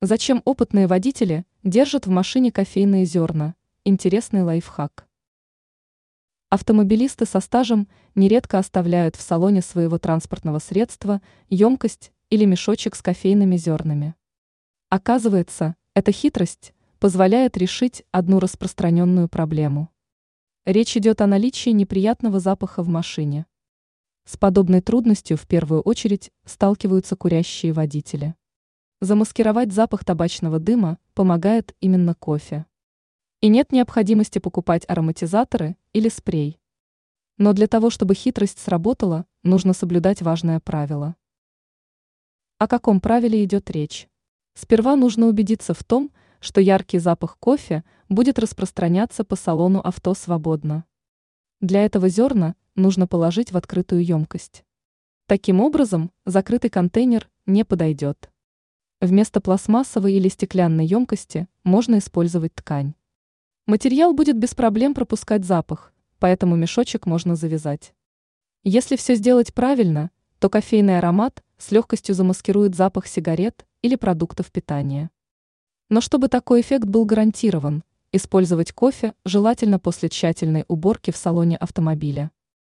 Зачем опытные водители держат в машине кофейные зерна? Интересный лайфхак. Автомобилисты со стажем нередко оставляют в салоне своего транспортного средства емкость или мешочек с кофейными зернами. Оказывается, эта хитрость позволяет решить одну распространенную проблему. Речь идет о наличии неприятного запаха в машине. С подобной трудностью в первую очередь сталкиваются курящие водители. Замаскировать запах табачного дыма помогает именно кофе. И нет необходимости покупать ароматизаторы или спрей. Но для того, чтобы хитрость сработала, нужно соблюдать важное правило. О каком правиле идет речь? Сперва нужно убедиться в том, что яркий запах кофе будет распространяться по салону авто свободно. Для этого зерна нужно положить в открытую емкость. Таким образом, закрытый контейнер не подойдет. Вместо пластмассовой или стеклянной емкости можно использовать ткань. Материал будет без проблем пропускать запах, поэтому мешочек можно завязать. Если все сделать правильно, то кофейный аромат с легкостью замаскирует запах сигарет или продуктов питания. Но чтобы такой эффект был гарантирован, использовать кофе желательно после тщательной уборки в салоне автомобиля.